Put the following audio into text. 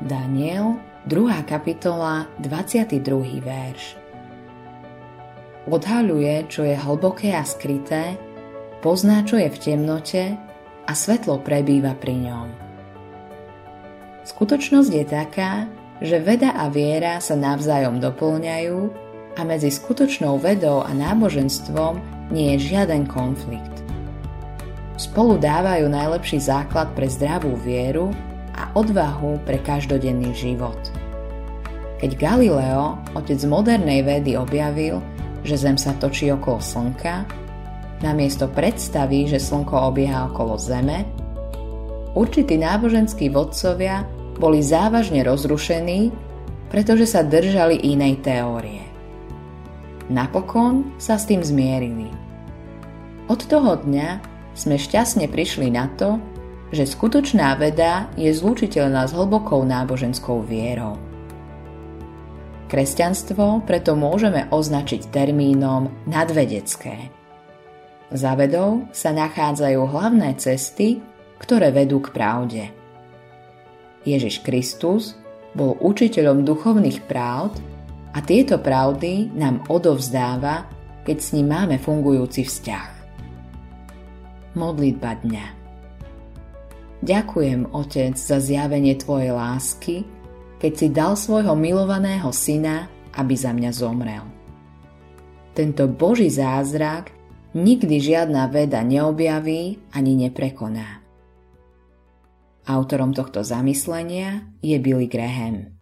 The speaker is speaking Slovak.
Daniel, 2. kapitola, 22. verš. Odhaľuje, čo je hlboké a skryté, pozná, čo je v temnote a svetlo prebýva pri ňom. Skutočnosť je taká, že veda a viera sa navzájom doplňajú a medzi skutočnou vedou a náboženstvom nie je žiaden konflikt. Spolu dávajú najlepší základ pre zdravú vieru odvahu pre každodenný život. Keď Galileo, otec modernej vedy, objavil, že Zem sa točí okolo Slnka, namiesto predstavy, že Slnko obieha okolo Zeme, určití náboženskí vodcovia boli závažne rozrušení, pretože sa držali inej teórie. Napokon sa s tým zmierili. Od toho dňa sme šťastne prišli na to, že skutočná veda je zlúčiteľná s hlbokou náboženskou vierou. Kresťanstvo preto môžeme označiť termínom nadvedecké. Za vedou sa nachádzajú hlavné cesty, ktoré vedú k pravde. Ježiš Kristus bol učiteľom duchovných pravd a tieto pravdy nám odovzdáva, keď s ním máme fungujúci vzťah. Modlitba dňa Ďakujem, Otec, za zjavenie Tvojej lásky, keď si dal svojho milovaného syna, aby za mňa zomrel. Tento Boží zázrak nikdy žiadna veda neobjaví ani neprekoná. Autorom tohto zamyslenia je Billy Graham.